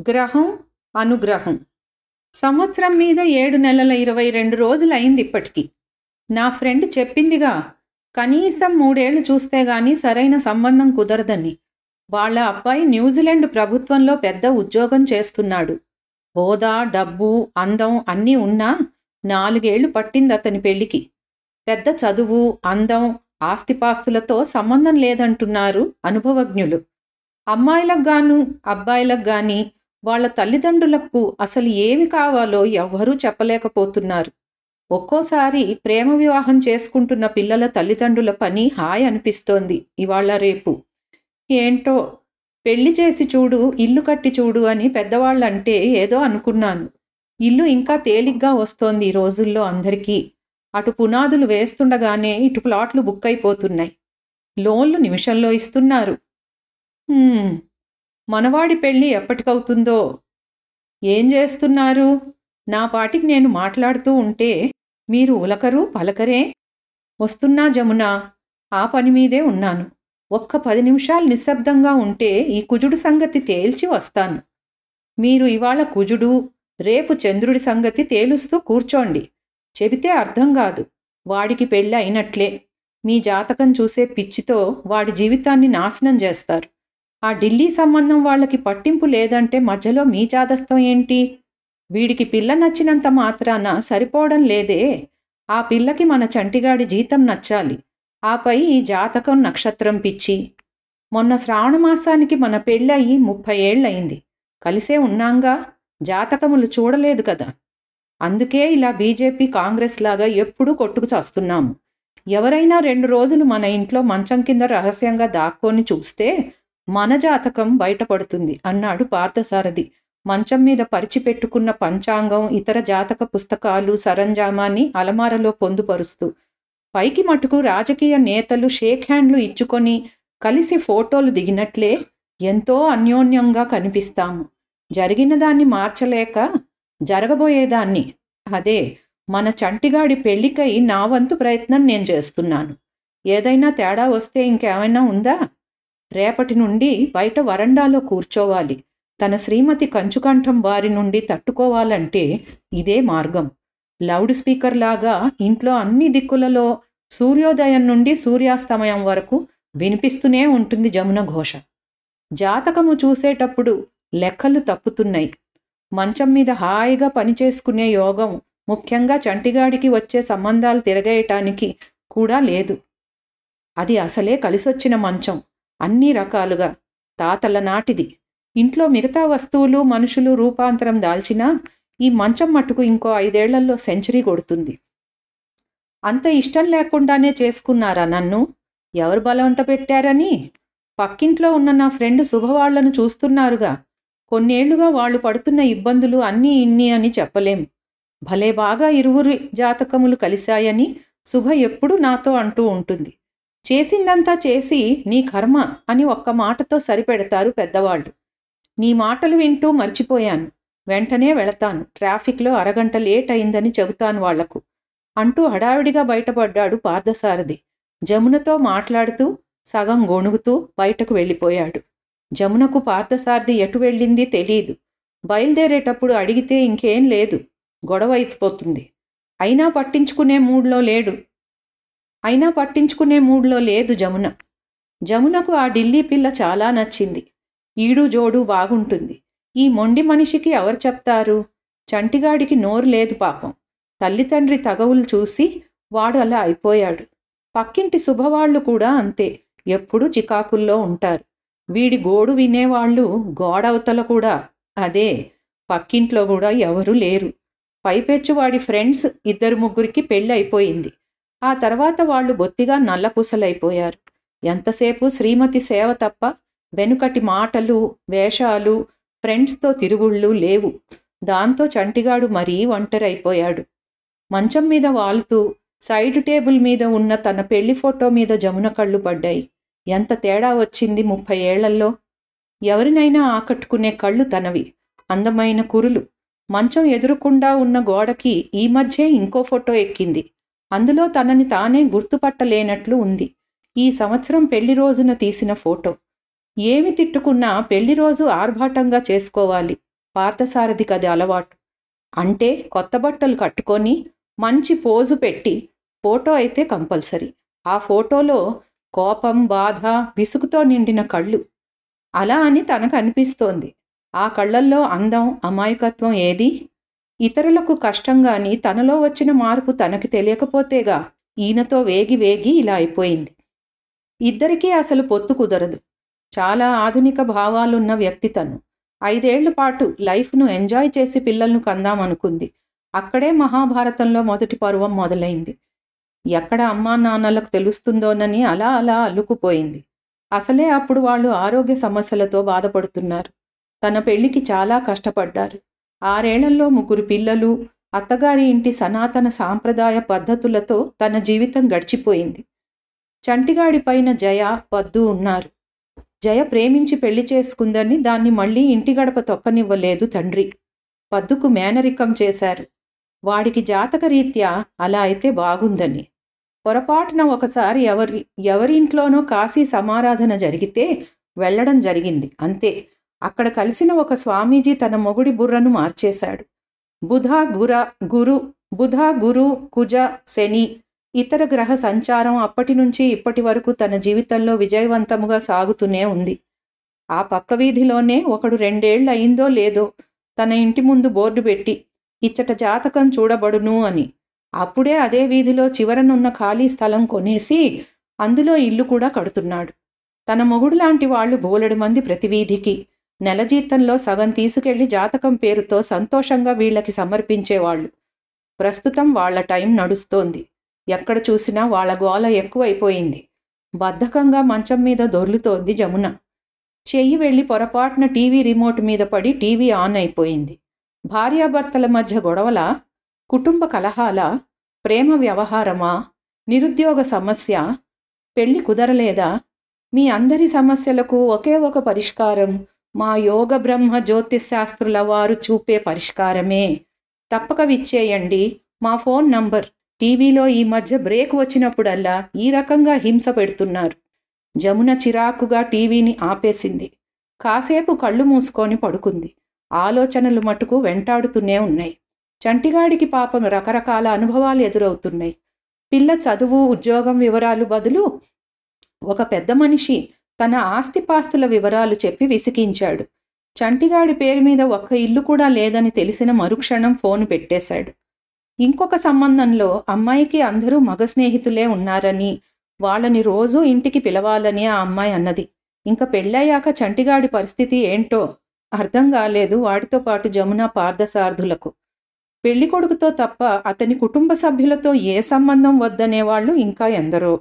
గ్రహం అనుగ్రహం. సంవత్సరం మీద ఏడు నెలల ఇరవై రెండు రోజులు అయింది ఇప్పటికి. నా ఫ్రెండ్ చెప్పిందిగా కనీసం మూడేళ్ళు చూస్తే గాని సరైన సంబంధం కుదరదని. వాళ్ళ అబ్బాయి న్యూజిలాండ్ ప్రభుత్వంలో పెద్ద ఉద్యోగం చేస్తున్నాడు. హోదా డబ్బు అందం అన్నీ ఉన్నా నాలుగేళ్ళు పట్టింది అతని పెళ్ళికి పెద్ద చదువు అందం ఆస్తిపాస్తులతో సంబంధం లేదంటున్నారు అనుభవజ్ఞులు. అమ్మాయిలకు గాను అబ్బాయిలకు కానీ వాళ్ళ తల్లిదండ్రులకు అసలు ఏమి కావాలో ఎవ్వరూ చెప్పలేకపోతున్నారు. ఒక్కోసారి ప్రేమ వివాహం చేసుకుంటున్న పిల్లల తల్లిదండ్రుల పని హాయ్ అనిపిస్తోంది ఇవాళ రేపు. ఏంటో పెళ్ళి చేసి చూడు ఇల్లు కట్టి చూడు అని పెద్దవాళ్ళంటే ఏదో అనుకున్నాను. ఇల్లు ఇంకా తేలిగ్గా వస్తోంది ఈ రోజుల్లో అందరికీ. అటు పునాదులు వేస్తుండగానే ఇటు ప్లాట్లు బుక్ అయిపోతున్నాయి. లోన్లు నిమిషంలో ఇస్తున్నారు. మనవాడి పెళ్ళి ఎప్పటికవుతుందో? ఏం చేస్తున్నారు? నా పాటికి నేను మాట్లాడుతూ ఉంటే మీరు ఉలకరు పలకరే? వస్తున్నా జమున ఆ పని మీదే ఉన్నాను. ఒక్క పది నిమిషాలు నిశ్శబ్దంగా ఉంటే ఈ కుజుడు సంగతి తేల్చి వస్తాను. మీరు ఇవాళ కుజుడు రేపు చంద్రుడి సంగతి తేలుస్తూ కూర్చోండి. చెబితే అర్థం కాదు. వాడికి పెళ్ళి అయినట్లే మీ జాతకం చూసే పిచ్చితో వాడి జీవితాన్ని నాశనం చేస్తారు. ఆ ఢిల్లీ సంబంధం వాళ్ళకి పట్టింపు లేదంటే మధ్యలో మీ జాదస్తం ఏంటి? వీడికి పిల్ల నచ్చినంత మాత్రాన సరిపోవడం లేదే. ఆ పిల్లకి మన చంటిగాడి జీతం నచ్చాలి. ఆపై ఈ జాతకం నక్షత్రం పిచ్చి. మొన్న శ్రావణ మాసానికి మన పెళ్ళయి ముప్పై ఏళ్ళయింది. కలిసే ఉన్నాంగా? జాతకములు చూడలేదు కదా. అందుకే ఇలా బీజేపీ కాంగ్రెస్ లాగా ఎప్పుడూ కొట్టుకు చస్తున్నాము. ఎవరైనా రెండు రోజులు మన ఇంట్లో మంచం కింద రహస్యంగా దాక్కొని చూస్తే మన జాతకం బయటపడుతుంది అన్నాడు పార్థసారథి. మంచం మీద పరిచిపెట్టుకున్న పంచాంగం ఇతర జాతక పుస్తకాలు సరంజామాన్ని అలమారలో పొందుపరుస్తూ పైకి మటుకు రాజకీయ నేతలు షేక్ హ్యాండ్లు ఇచ్చుకొని కలిసి ఫోటోలు దిగినట్లే ఎంతో అన్యోన్యంగా కనిపిస్తాము. జరిగిన దాన్ని మార్చలేక జరగబోయేదాన్ని. అదే మన చంటిగాడి పెళ్ళికై నా వంతు ప్రయత్నం నేను చేస్తున్నాను. ఏదైనా తేడా వస్తే ఇంకేమైనా ఉందా? రేపటి నుండి బయట వరండాలో కూర్చోవాలి. తన శ్రీమతి కంచుకంఠం వారి నుండి తట్టుకోవాలంటే ఇదే మార్గం. లౌడ్ స్పీకర్ లాగా ఇంట్లో అన్ని దిక్కులలో సూర్యోదయం నుండి సూర్యాస్తమయం వరకు వినిపిస్తూనే ఉంటుంది జమున ఘోష. జాతకము చూసేటప్పుడు లెక్కలు తప్పుతున్నాయి. మంచం మీద హాయిగా పనిచేసుకునే యోగం ముఖ్యంగా చంటిగాడికి వచ్చే సంబంధాలు తిరగేయటానికి కూడా లేదు. అది అసలే కలిసొచ్చిన మంచం. అన్ని రకాలుగా తాతల నాటిది. ఇంట్లో మిగతా వస్తువులు మనుషులు రూపాంతరం దాల్చినా ఈ మంచం మట్టుకు ఇంకో ఐదేళ్ళలో సెంచరీ కొడుతుంది. అంత ఇష్టం లేకుండానే చేసుకున్నారా నన్ను? ఎవరు బలవంత పెట్టారని? పక్కింట్లో ఉన్న నా ఫ్రెండ్ శుభవాళ్ళను చూస్తున్నారుగా. కొన్నేళ్ళుగా వాళ్ళు పడుతున్న ఇబ్బందులు అన్నీ ఇన్ని అని చెప్పలేం. భలే బాగా ఇరువురు జాతకములు కలిశాయని శుభ ఎప్పుడూ నాతో అంటూ ఉంటుంది. చేసిందంతా చేసి నీ కర్మ అని ఒక్క మాటతో సరిపెడతారు పెద్దవాళ్ళు. నీ మాటలు వింటూ మర్చిపోయాను. వెంటనే వెళతాను. ట్రాఫిక్లో అరగంట లేట్ అయిందని చెబుతాను వాళ్ళకు. అంటూ హడావిడిగా బయటపడ్డాడు పార్థసారథి. జమునతో మాట్లాడుతూ సగం గొణుగుతూ బయటకు వెళ్ళిపోయాడు. జమునకు పార్థసారథి ఎటు వెళ్ళింది తెలీదు. బయలుదేరేటప్పుడు అడిగితే ఇంకేం లేదు. గొడవ అయిపోతుంది. అయినా పట్టించుకునే మూడ్లో లేడు. అయినా పట్టించుకునే మూడ్లో లేదు జమున. జమునకు ఆ ఢిల్లీ పిల్ల చాలా నచ్చింది. ఈడు జోడు బాగుంటుంది. ఈ మొండి మనిషికి ఎవరు చెప్తారు? చంటిగాడికి నోరు లేదు పాపం. తల్లితండ్రి తగవులు చూసి వాడు అలా అయిపోయాడు. పక్కింటి శుభవాళ్ళు కూడా అంతే. ఎప్పుడూ చికాకుల్లో ఉంటారు. వీడి గోడు వినేవాళ్ళు గోడవతల కూడా అదే. పక్కింట్లో కూడా ఎవరూ లేరు. పైపెచ్చువాడి ఫ్రెండ్స్ ఇద్దరు ముగ్గురికి పెళ్ళి అయిపోయింది ఆ తర్వాత వాళ్ళు బొత్తిగా నల్లపూసలైపోయారు. ఎంతసేపు శ్రీమతి సేవ తప్ప వెనుకటి మాటలు వేషాలు ఫ్రెండ్స్తో తిరుగుళ్ళు లేవు. దాంతో చంటిగాడు మరీ ఒంటరైపోయాడు. మంచం మీద వాలుతూ సైడ్ టేబుల్ మీద ఉన్న తన పెళ్ళి ఫోటో మీద జమున కళ్ళు పడ్డాయి. ఎంత తేడా వచ్చింది ముప్పై ఏళ్ళలో? ఎవరినైనా ఆకట్టుకునే కళ్ళు తనవి. అందమైన కురులు. మంచం ఎదురుకుండా ఉన్న గోడకి ఈ మధ్యే ఇంకో ఫోటో ఎక్కింది. అందులో తనని తానే గుర్తుపట్టలేనట్లు ఉంది. ఈ సంవత్సరం పెళ్ళి రోజున తీసిన ఫోటో. ఏమి తిట్టుకున్నా పెళ్ళి రోజు ఆర్భాటంగా చేసుకోవాలి. పార్థసారథికి అది అలవాటు. అంటే కొత్త బట్టలు కట్టుకొని మంచి పోజు పెట్టి ఫోటో అయితే కంపల్సరీ. ఆ ఫోటోలో కోపం బాధ విసుగుతో నిండిన కళ్ళు. అలా అని తనకు అనిపిస్తోంది. ఆ కళ్ళల్లో అందం అమాయకత్వం ఏది? ఇతరులకు కష్టంగాని తనలో వచ్చిన మార్పు తనకి తెలియకపోతేగా ఈయనతో వేగి వేగి ఇలా అయిపోయింది. ఇద్దరికీ అసలు పొత్తు కుదరదు. చాలా ఆధునిక భావాలున్న వ్యక్తి తను. ఐదేళ్ళ పాటు లైఫ్ను ఎంజాయ్ చేసి పిల్లలను కందామనుకుంది అక్కడే మహాభారతంలో మొదటి పర్వం మొదలైంది. ఎక్కడ అమ్మా నాన్నలకు తెలుస్తుందోనని అలా అలా అల్లుకుపోయింది. అసలే అప్పుడు వాళ్ళు ఆరోగ్య సమస్యలతో బాధపడుతున్నారు. తన పెళ్ళికి చాలా కష్టపడ్డారు. ఆరేళ్ళలో ముగ్గురు పిల్లలు అత్తగారి ఇంటి సనాతన సాంప్రదాయ పద్ధతులతో తన జీవితం గడిచిపోయింది. చంటిగాడి పైన జయ పద్దు ఉన్నారు. జయ ప్రేమించి పెళ్ళి చేసుకుందని దాన్ని మళ్ళీ ఇంటి గడప తొక్కనివ్వలేదు తండ్రి. పద్దుకు మేనరికం చేశారు. వాడికి జాతకరీత్యా అలా అయితే బాగుందని. పొరపాటున ఒకసారి ఎవరి ఎవరింట్లోనో కాశీ సమారాధన జరిగితే వెళ్ళడం జరిగింది అంతే. అక్కడ కలిసిన ఒక స్వామీజీ తన మొగుడి బుర్రను మార్చేశాడు. బుధ గుర గురు బుధ గురు కుజ శని ఇతర గ్రహ సంచారం అప్పటి నుంచి ఇప్పటి వరకు తన జీవితంలో విజయవంతముగా సాగుతూనే ఉంది. ఆ పక్క వీధిలోనే ఒకడు రెండేళ్ళు అయిందో లేదో తన ఇంటి ముందు బోర్డు పెట్టి ఇచ్చట జాతకం చూడబడును అని. అప్పుడే అదే వీధిలో చివరనున్న ఖాళీ స్థలం కొనేసి అందులో ఇల్లు కూడా కడుతున్నాడు. తన మొగుడు లాంటి వాళ్ళు బోలెడు మంది ప్రతి వీధికి నెల జీతంలో సగం తీసుకెళ్ళి జాతకం పేరుతో సంతోషంగా వీళ్ళకి సమర్పించేవాళ్ళు. ప్రస్తుతం వాళ్ళ టైం నడుస్తోంది. ఎక్కడ చూసినా వాళ్ళ గోల ఎక్కువైపోయింది. బద్ధకంగా మంచం మీద దొర్లుతోంది జమున. చెయ్యి వెళ్ళి పొరపాటున టీవీ రిమోట్ మీద పడి టీవీ ఆన్ అయిపోయింది. భార్యాభర్తల మధ్య గొడవల? కుటుంబ కలహాల? ప్రేమ వ్యవహారమా? నిరుద్యోగ సమస్య? పెళ్ళి కుదరలేదా? మీ అందరి సమస్యలకు ఒకే ఒక పరిష్కారం? మా యోగ బ్రహ్మ జ్యోతిశాస్త్రుల వారు చూపే పరిష్కారమే. తప్పక విచ్చేయండి. మా ఫోన్ నంబర్ టీవీలో ఈ మధ్య బ్రేక్ వచ్చినప్పుడల్లా ఈ రకంగా హింస పెడుతున్నారు. జమున చిరాకుగా టీవీని ఆపేసింది. కాసేపు కళ్ళు మూసుకొని పడుకుంది. ఆలోచనలు మటుకు వెంటాడుతూనే ఉన్నాయి. చంటిగాడికి పాపం రకరకాల అనుభవాలు ఎదురవుతున్నాయి. పిల్ల చదువు ఉద్యోగం వివరాలు బదులు ఒక పెద్ద మనిషి తన ఆస్తిపాస్తుల వివరాలు చెప్పి విసిగించాడు. చంటిగాడి పేరు మీద ఒక్క ఇల్లు కూడా లేదని తెలిసిన మరుక్షణం ఫోన్ పెట్టేశాడు. ఇంకొక సంబంధంలో అమ్మాయికి అందరూ మగ స్నేహితులే ఉన్నారని వాళ్ళని రోజూ ఇంటికి పిలవాలని ఆ అమ్మాయి అన్నది. ఇంకా పెళ్ళయ్యాక చంటిగాడి పరిస్థితి ఏంటో అర్థం కాలేదు వాడితో పాటు జమున పార్థసార్థులకు. పెళ్ళి కొడుకుతో తప్ప అతని కుటుంబ సభ్యులతో ఏ సంబంధం వద్దనేవాళ్ళు ఇంకా ఎందరో.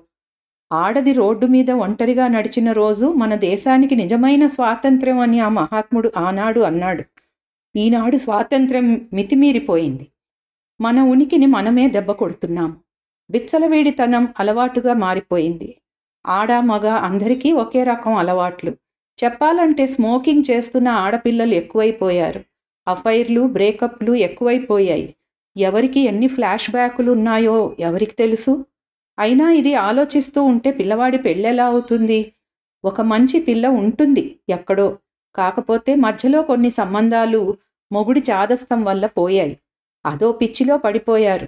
ఆడది రోడ్డు మీద ఒంటరిగా నడిచిన రోజు మన దేశానికి నిజమైన స్వాతంత్ర్యం అని ఆ మహాత్ముడు ఆనాడు అన్నాడు. ఈనాడు స్వాతంత్ర్యం మితిమీరిపోయింది. మన ఉనికిని మనమే దెబ్బ కొడుతున్నాము విచ్చలవేడితనం అలవాటుగా మారిపోయింది. ఆడ మగ అందరికీ ఒకే రకం అలవాట్లు. చెప్పాలంటే స్మోకింగ్ చేస్తున్న ఆడపిల్లలు ఎక్కువైపోయారు. అఫైర్లు బ్రేకప్లు ఎక్కువైపోయాయి. ఎవరికి ఎన్ని ఫ్లాష్ బ్యాకులు ఉన్నాయో ఎవరికి తెలుసు? అయినా ఇది ఆలోచిస్తూ ఉంటే పిల్లవాడి పెళ్ళెలా అవుతుంది? ఒక మంచి పిల్ల ఉంటుంది ఎక్కడో. కాకపోతే మధ్యలో కొన్ని సంబంధాలు మొగుడి చాదస్తం వల్ల పోయాయి. అదో పిచ్చిలో పడిపోయారు.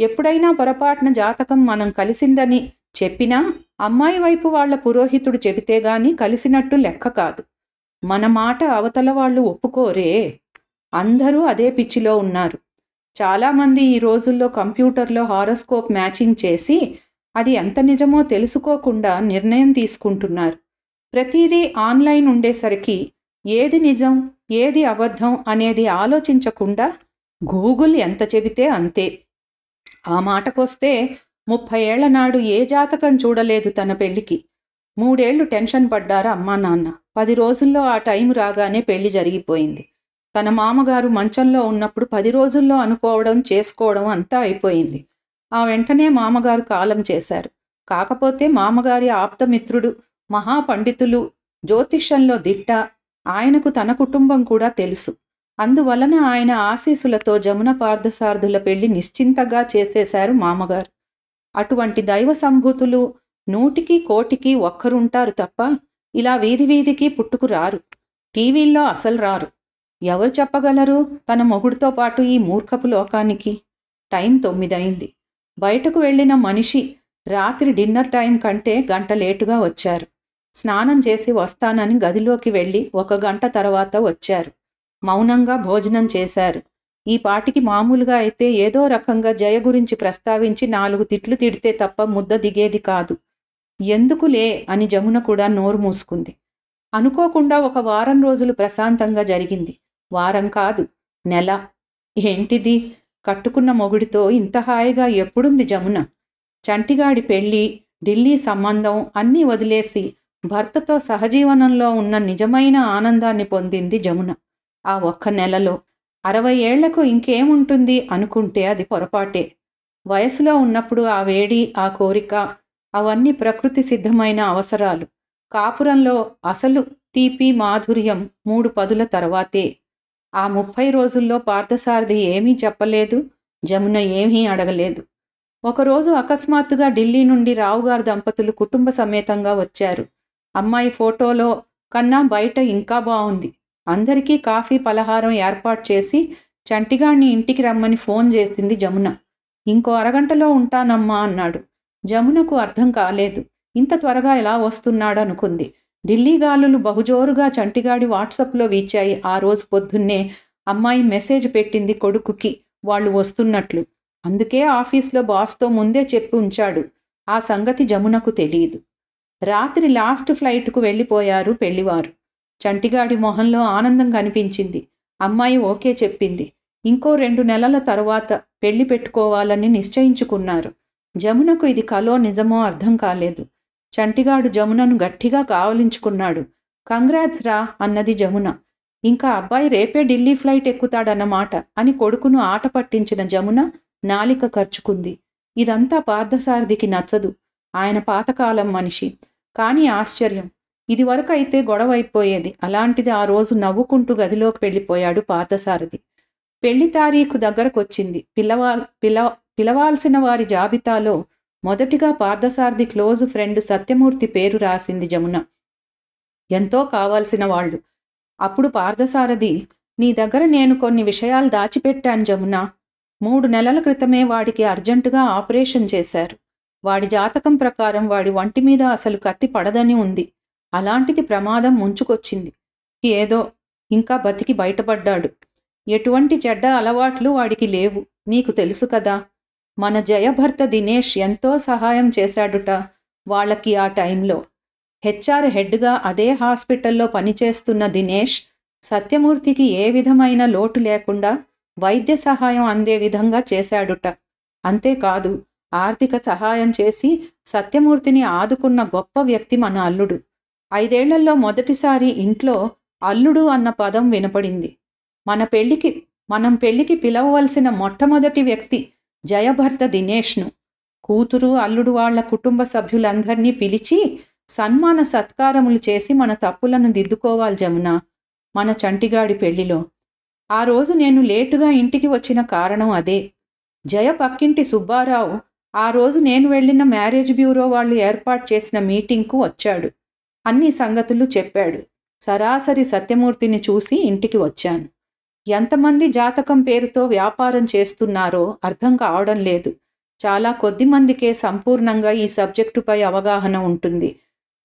ఎప్పుడైనా పొరపాటున జాతకం మనం కలిసిందని చెప్పినా అమ్మాయి వైపు వాళ్ళ పురోహితుడు చెబితే గాని కలిసినట్టు లెక్క కాదు. మన మాట అవతల వాళ్ళు ఒప్పుకోరే. అందరూ అదే పిచ్చిలో ఉన్నారు. చాలామంది ఈ రోజుల్లో కంప్యూటర్లో హారోస్కోప్ మ్యాచింగ్ చేసి అది ఎంత నిజమో తెలుసుకోకుండా నిర్ణయం తీసుకుంటున్నారు. ప్రతిదీ ఆన్లైన్ ఉండేసరికి ఏది నిజం ఏది అబద్ధం అనేది ఆలోచించకుండా గూగుల్ ఎంత చెబితే అంతే. ఆ మాటకొస్తే ముప్పై ఏళ్ళ నాడు ఏ జాతకం చూడలేదు తన పెళ్ళికి మూడేళ్ళు టెన్షన్ పడ్డారు అమ్మా నాన్న. పది రోజుల్లో ఆ టైం రాగానే పెళ్ళి జరిగిపోయింది. తన మామగారు మంచంలో ఉన్నప్పుడు పది రోజుల్లో అనుకోవడం చేసుకోవడం అంతా అయిపోయింది. ఆ వెంటనే మామగారు కాలం చేశారు. కాకపోతే మామగారి ఆప్తమిత్రుడు మహాపండితులు జ్యోతిష్యంలో దిట్ట ఆయనకు తన కుటుంబం కూడా తెలుసు. అందువలన ఆయన ఆశీసులతో జమున పార్థసార్థుల పెళ్ళి నిశ్చింతగా చేసేశారు మామగారు. అటువంటి దైవ సంభూతులు నూటికి కోటికి ఒక్కరుంటారు తప్ప ఇలా వీధి వీధికి పుట్టుకు రారు. టీవీల్లో అసలు రారు. ఎవరు చెప్పగలరు? తన మొగుడితో పాటు ఈ మూర్ఖపు లోకానికి. టైం తొమ్మిదయింది బయటకు వెళ్ళిన మనిషి రాత్రి డిన్నర్ టైం కంటే గంట లేటుగా వచ్చారు. స్నానం చేసి వస్తానని గదిలోకి వెళ్ళి ఒక గంట తర్వాత వచ్చారు. మౌనంగా భోజనం చేశారు. ఈ పాటికి మామూలుగా అయితే ఏదో రకంగా జయ గురించి ప్రస్తావించి నాలుగు తిట్లు తిడితే తప్ప ముద్ద దిగేది కాదు. ఎందుకులే అని జమున కూడా నోరు మూసుకుంది. అనుకోకుండా ఒక వారం రోజులు ప్రశాంతంగా జరిగింది. వారం కాదు నెల. ఏంటిది? కట్టుకున్న మొగుడితో ఇంత హాయిగా ఎప్పుడుంది జమున? చంటిగాడి పెళ్ళి ఢిల్లీ సంబంధం అన్నీ వదిలేసి భర్తతో సహజీవనంలో ఉన్న నిజమైన ఆనందాన్ని పొందింది జమున. ఆ ఒక్క నెలలో అరవై ఏళ్ళకు ఇంకేముంటుంది అనుకుంటే అది పొరపాటే. వయసులో ఉన్నప్పుడు ఆ వేడి ఆ కోరిక అవన్నీ ప్రకృతి సిద్ధమైన అవసరాలు. కాపురంలో అసలు తీపి మాధుర్యం మూడు పదుల తర్వాతే. ఆ ముప్పై రోజుల్లో పార్థసారథి ఏమీ చెప్పలేదు జమున ఏమీ అడగలేదు. ఒకరోజు అకస్మాత్తుగా ఢిల్లీ నుండి రావుగారు దంపతులు కుటుంబ సమేతంగా వచ్చారు. అమ్మాయి ఫోటోలో కన్నా బయట ఇంకా బాగుంది అందరికీ కాఫీ పలహారం ఏర్పాటు చేసి చంటిగాడిని ఇంటికి రమ్మని ఫోన్ చేసింది జమున. ఇంకో అరగంటలో ఉంటానమ్మా అన్నాడు. జమునకు అర్థం కాలేదు. ఇంత త్వరగా ఎలా వస్తున్నాడు అనుకుంది ఢిల్లీ గాలులు బహుజోరుగా చంటిగాడి వాట్సాప్లో వీచాయి. ఆ రోజు పొద్దున్నే అమ్మాయి మెసేజ్ పెట్టింది కొడుకుకి. వాళ్ళు వస్తున్నట్లు. అందుకే ఆఫీస్లో బాస్తో ముందే చెప్పి ఉంచాడు. ఆ సంగతి జమునకు తెలియదు రాత్రి లాస్ట్ ఫ్లైట్కు వెళ్ళిపోయారు పెళ్ళివారు చంటిగాడి మొహంలో ఆనందం కనిపించింది. అమ్మాయి ఓకే చెప్పింది. ఇంకో రెండు నెలల తరువాత పెళ్ళి పెట్టుకోవాలని నిశ్చయించుకున్నారు. జమునకు ఇది కలో నిజమో అర్థం కాలేదు. చంటిగాడు జమునను గట్టిగా కావలించుకున్నాడు. కంగ్రాట్స్ రా అన్నది జమున. ఇంకా అబ్బాయి రేపే ఢిల్లీ ఫ్లైట్ ఎక్కుతాడన్నమాట అని కొడుకును ఆట పట్టించిన జమున నాలిక ఖర్చుకుంది ఇదంతా పార్థసారథికి నచ్చదు. ఆయన పాతకాలం మనిషి. కానీ ఆశ్చర్యం. ఇదివరకైతే గొడవైపోయేది. అలాంటిది ఆ రోజు నవ్వుకుంటూ గదిలోకి వెళ్ళిపోయాడు పార్థసారథి. పెళ్ళి తారీఖు దగ్గరకొచ్చింది. పిల్లవా పిల పిలవాల్సిన వారి జాబితాలో మొదటిగా పార్థసారథి క్లోజ్ ఫ్రెండ్ సత్యమూర్తి పేరు రాసింది జమున. ఎంతో కావాల్సిన వాళ్ళు. అప్పుడు పార్థసారథి నీ దగ్గర నేను కొన్ని విషయాలు దాచిపెట్టాను జమున. మూడు నెలల క్రితమే వాడికి అర్జెంటుగా ఆపరేషన్ చేశారు. వాడి జాతకం ప్రకారం వాడి వంటి మీద అసలు కత్తి పడదని ఉంది. అలాంటిది ప్రమాదం ముంచుకొచ్చింది. ఏదో ఇంకా బతికి బయటపడ్డాడు. ఎటువంటి చెడ్డ అలవాట్లు వాడికి లేవు. నీకు తెలుసు కదా. మన జయభర్త దినేష్ ఎంతో సహాయం చేశాడుట వాళ్ళకి ఆ టైంలో. హెచ్ఆర్ హెడ్గా అదే హాస్పిటల్లో పనిచేస్తున్న దినేష్ సత్యమూర్తికి ఏ విధమైన లోటు లేకుండా వైద్య సహాయం అందే విధంగా చేశాడుట. అంతేకాదు ఆర్థిక సహాయం చేసి సత్యమూర్తిని ఆదుకున్న గొప్ప వ్యక్తి మన అల్లుడు. ఐదేళ్ళలో మొదటిసారి ఇంట్లో అల్లుడు అన్న పదం వినపడింది. మన పెళ్ళికి మనం పెళ్ళికి పిలవవలసిన మొట్టమొదటి వ్యక్తి జయభర్త దినేష్ను. కూతురు అల్లుడు వాళ్ళ కుటుంబ సభ్యులందరినీ పిలిచి సన్మాన సత్కారములు చేసి మన తప్పులను దిద్దుకోవాలి జమున మన చంటిగాడి పెళ్ళిలో ఆ రోజు నేను లేటుగా ఇంటికి వచ్చిన కారణం అదే. జయ పక్కింటి సుబ్బారావు ఆ రోజు నేను వెళ్ళిన మ్యారేజ్ బ్యూరో వాళ్ళు ఏర్పాటు చేసిన మీటింగ్కు వచ్చాడు. అన్ని సంగతులు చెప్పాడు. సరాసరి సత్యమూర్తిని చూసి ఇంటికి వచ్చాను. ఎంతమంది జాతకం పేరుతో వ్యాపారం చేస్తున్నారో అర్థం కావడం లేదు. చాలా కొద్ది మందికే సంపూర్ణంగా ఈ సబ్జెక్టుపై అవగాహన ఉంటుంది.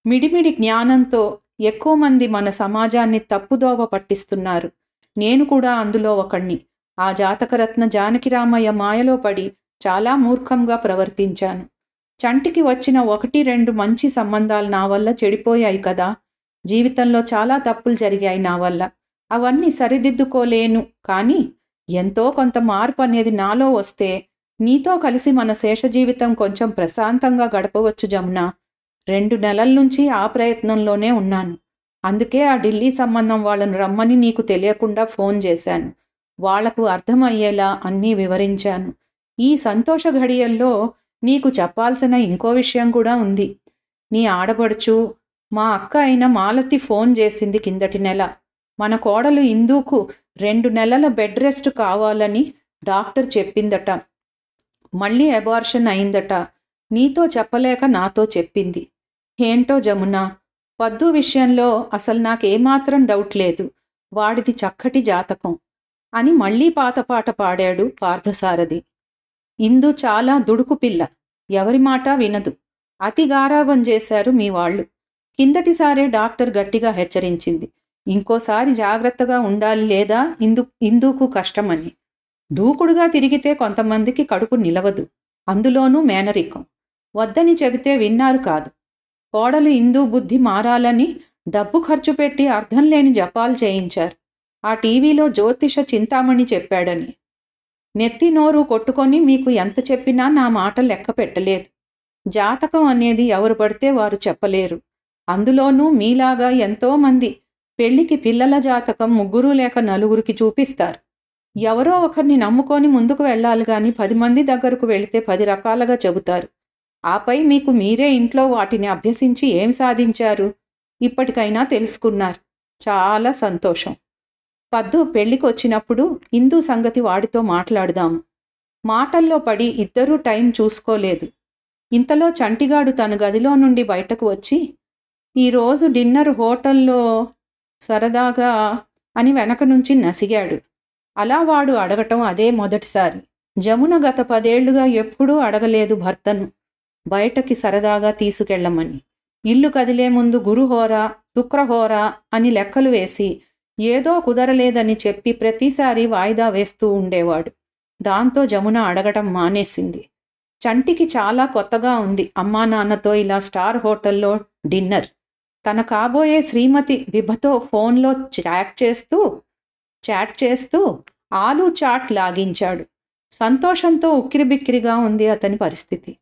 మిడిమిడి జ్ఞానంతో ఎక్కువ మంది మన సమాజాన్ని తప్పుదోవ పట్టిస్తున్నారు. నేను కూడా అందులో ఒకణ్ణి. ఆ జాతకరత్న జానకిరామయ్య మాయలో పడి చాలా మూర్ఖంగా ప్రవర్తించాను. చంటికి వచ్చిన ఒకటి రెండు మంచి సంబంధాలు నా వల్ల చెడిపోయాయి కదా. జీవితంలో చాలా తప్పులు జరిగాయి నా వల్ల. అవన్నీ సరిదిద్దుకోలేను. కానీ ఎంతో కొంత మార్పు అనేది నాలో వస్తే నీతో కలిసి మన శేష జీవితం కొంచెం ప్రశాంతంగా గడపవచ్చు జమున. రెండు నెలల నుంచి ఆ ప్రయత్నంలోనే ఉన్నాను. అందుకే ఆ ఢిల్లీ సంబంధం వాళ్ళను రమ్మని నీకు తెలియకుండా ఫోన్ చేశాను. వాళ్ళకు అర్థమయ్యేలా అన్నీ వివరించాను. ఈ సంతోష ఘడియల్లో నీకు చెప్పాల్సిన ఇంకో విషయం కూడా ఉంది. నీ ఆడపడుచు మా అక్క అయిన మాలతి ఫోన్ చేసింది కిందటి నెల. మన కోడలు ఇందుకు రెండు నెలల బెడ్ రెస్ట్ కావాలని డాక్టర్ చెప్పిందట. మళ్ళీ అబార్షన్ అయిందట. నీతో చెప్పలేక నాతో చెప్పింది. ఏంటో జమున పద్దు విషయంలో అసలు నాకేమాత్రం డౌట్ లేదు. వాడిది చక్కటి జాతకం అని మళ్ళీ పాత పాట పాడాడు పార్థసారథి. ఇందు చాలా దుడుకు పిల్ల. ఎవరి మాట వినదు. అతి గారాబం చేశారు మీ వాళ్ళు. కిందటిసారే డాక్టర్ గట్టిగా హెచ్చరించింది. ఇంకోసారి జాగ్రత్తగా ఉండాలి లేదా ఇందు ఇందుకు కష్టమని. దూకుడుగా తిరిగితే కొంతమందికి కడుపు నిలవదు. అందులోనూ మేనరికం. వద్దని చెబితే విన్నారు కాదు. కోడలు హిందూ బుద్ధి మారాలని డబ్బు ఖర్చు పెట్టి అర్థం లేని జపాలు చేయించారు. ఆ టీవీలో జ్యోతిష చింతామణి చెప్పాడని. నెత్తి నోరు కొట్టుకొని మీకు ఎంత చెప్పినా నా మాట లెక్క పెట్టలేదు. జాతకం అనేది ఎవరు పడితే వారు చెప్పలేరు. అందులోనూ మీలాగా ఎంతోమంది పెళ్ళికి పిల్లల జాతకం ముగ్గురు లేక నలుగురికి చూపిస్తారు. ఎవరో ఒకరిని నమ్ముకొని ముందుకు వెళ్ళాలి కానీ పది మంది దగ్గరకు వెళితే పది రకాలుగా చెబుతారు. ఆపై మీకు మీరే ఇంట్లో వాటిని అభ్యసించి ఏం సాధించారు? ఇప్పటికైనా తెలుసుకున్నారు. చాలా సంతోషం. పద్దు పెళ్ళికి వచ్చినప్పుడు హిందూ సంగతి వాడితో మాట్లాడుదాము. మాటల్లో పడి ఇద్దరూ టైం చూసుకోలేదు. ఇంతలో చంటిగాడు తన గదిలో నుండి బయటకు వచ్చి ఈరోజు డిన్నర్ హోటల్లో సరదాగా అని వెనక నుంచి నసిగాడు. అలా వాడు అడగటం అదే మొదటిసారి. జమున గత పదేళ్ళుగా ఎప్పుడూ అడగలేదు భర్తను. బయటకి సరదాగా తీసుకెళ్ళమని. ఇల్లు కదిలే ముందు గురుహోరా శుక్రహోరా అని లెక్కలు వేసి ఏదో కుదరలేదని చెప్పి ప్రతిసారి వాయిదా వేస్తూ ఉండేవాడు. దాంతో జమున అడగటం మానేసింది. చంటికి చాలా కొత్తగా ఉంది. అమ్మా నాన్నతో ఇలా స్టార్ హోటల్లో డిన్నర్. తన కాబోయే శ్రీమతి విభతో ఫోన్లో చాట్ చేస్తూ చాట్ చేస్తూ ఆలు చాట్ లాగించాడు. సంతోషంతో ఉక్కిరిబిక్కిరిగా ఉంది అతని పరిస్థితి.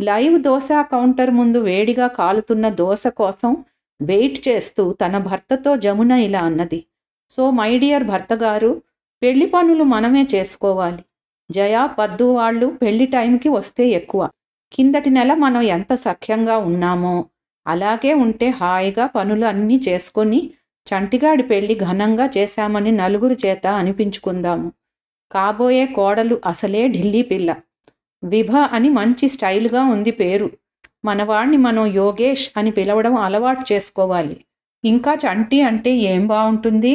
లైవ్ దోశ కౌంటర్ ముందు వేడిగా కాలుతున్న దోశ కోసం వెయిట్ చేస్తూ తన భర్తతో జమున ఇలా అన్నది. సో మై డియర్ భర్త గారు పెళ్ళి పనులు మనమే చేసుకోవాలి. జయా పద్దు వాళ్ళు పెళ్ళి టైంకి వస్తే ఎక్కువ. కిందటి నెల మనం ఎంత సఖ్యంగా ఉన్నామో అలాగే ఉంటే హాయిగా పనులు అన్నీ చేసుకొని చంటిగాడి పెళ్ళి ఘనంగా చేశామని నలుగురు చేత అనిపించుకుందాము. కాబోయే కోడలు అసలే ఢిల్లీ పిల్ల. విభ అని మంచి స్టైల్గా ఉంది పేరు. మనవాణ్ణి మనం యోగేష్ అని పిలవడం అలవాటు చేసుకోవాలి. ఇంకా చంటి అంటే ఏం బాగుంటుంది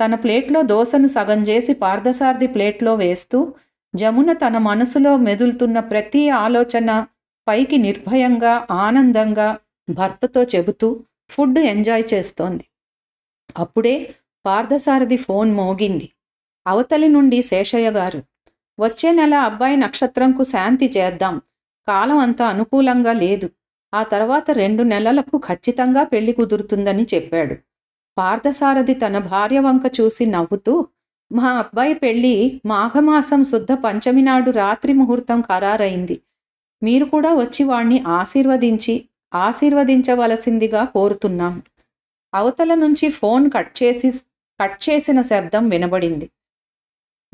తన ప్లేట్లో దోశను సగం చేసి పార్థసారథి ప్లేట్లో వేస్తూ జమున తన మనసులో మెదులుతున్న ప్రతి ఆలోచన పైకి నిర్భయంగా ఆనందంగా భర్తతో చెబుతూ ఫుడ్ ఎంజాయ్ చేస్తోంది. అప్పుడే పార్థసారథి ఫోన్ మోగింది. అవతలి నుండి శేషయ్య గారు వచ్చే నెల అబ్బాయి నక్షత్రంకు శాంతి చేద్దాం. కాలం అంత అనుకూలంగా లేదు. ఆ తర్వాత రెండు నెలలకు ఖచ్చితంగా పెళ్ళి కుదురుతుందని చెప్పాడు పార్థసారథి తన భార్య వంక చూసి నవ్వుతూ మా అబ్బాయి పెళ్ళి మాఘమాసం శుద్ధ పంచమి నాడు రాత్రి ముహూర్తం ఖరారైంది. మీరు కూడా వచ్చి వాణ్ణి ఆశీర్వదించి ఆశీర్వదించవలసిందిగా కోరుతున్నాం. అవతల నుంచి ఫోన్ కట్ చేసి కట్ చేసిన శబ్దం వినబడింది.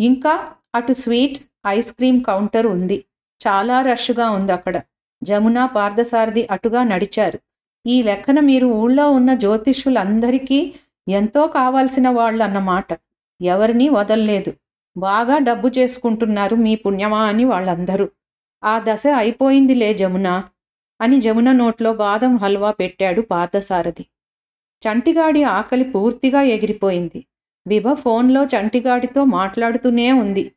ఇంకా అటు స్వీట్ ఐస్ క్రీమ్ కౌంటర్ ఉంది. చాలా రష్గా ఉంది అక్కడ. జమున పార్థసారథి అటుగా నడిచారు. ఈ లెక్కన మీరు ఊళ్ళో ఉన్న జ్యోతిష్యులందరికీ ఎంతో కావాల్సిన వాళ్ళు అన్నమాట ఎవరినీ వదల్లేదు. బాగా డబ్బు చేసుకుంటున్నారు మీ పుణ్యమా అని వాళ్ళందరూ. ఆ దశ అయిపోయిందిలే జమున. అని జమున నోట్లో బాదం హల్వా పెట్టాడు పార్థసారథి. చంటిగాడి ఆకలి పూర్తిగా ఎగిరిపోయింది. విభ ఫోన్లో చంటిగాడితో మాట్లాడుతూనే ఉంది.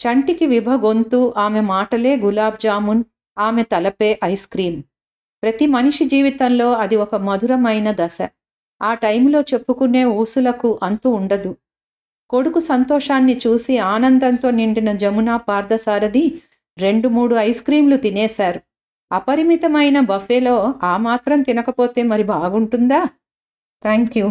చంటికి విభ గొంతు ఆమె మాటలే గులాబ్ జామున్ ఆమె తలపే ఐస్ క్రీం ప్రతి మనిషి జీవితంలో అది ఒక మధురమైన దశ. ఆ టైంలో చెప్పుకునే ఊసులకు అంతు ఉండదు. కొడుకు సంతోషాన్ని చూసి ఆనందంతో నిండిన జమున పార్థసారథి రెండు మూడు ఐస్ క్రీంలు తినేశారు. అపరిమితమైన బఫేలో ఆ మాత్రం తినకపోతే మరి బాగుంటుందా? Thank you.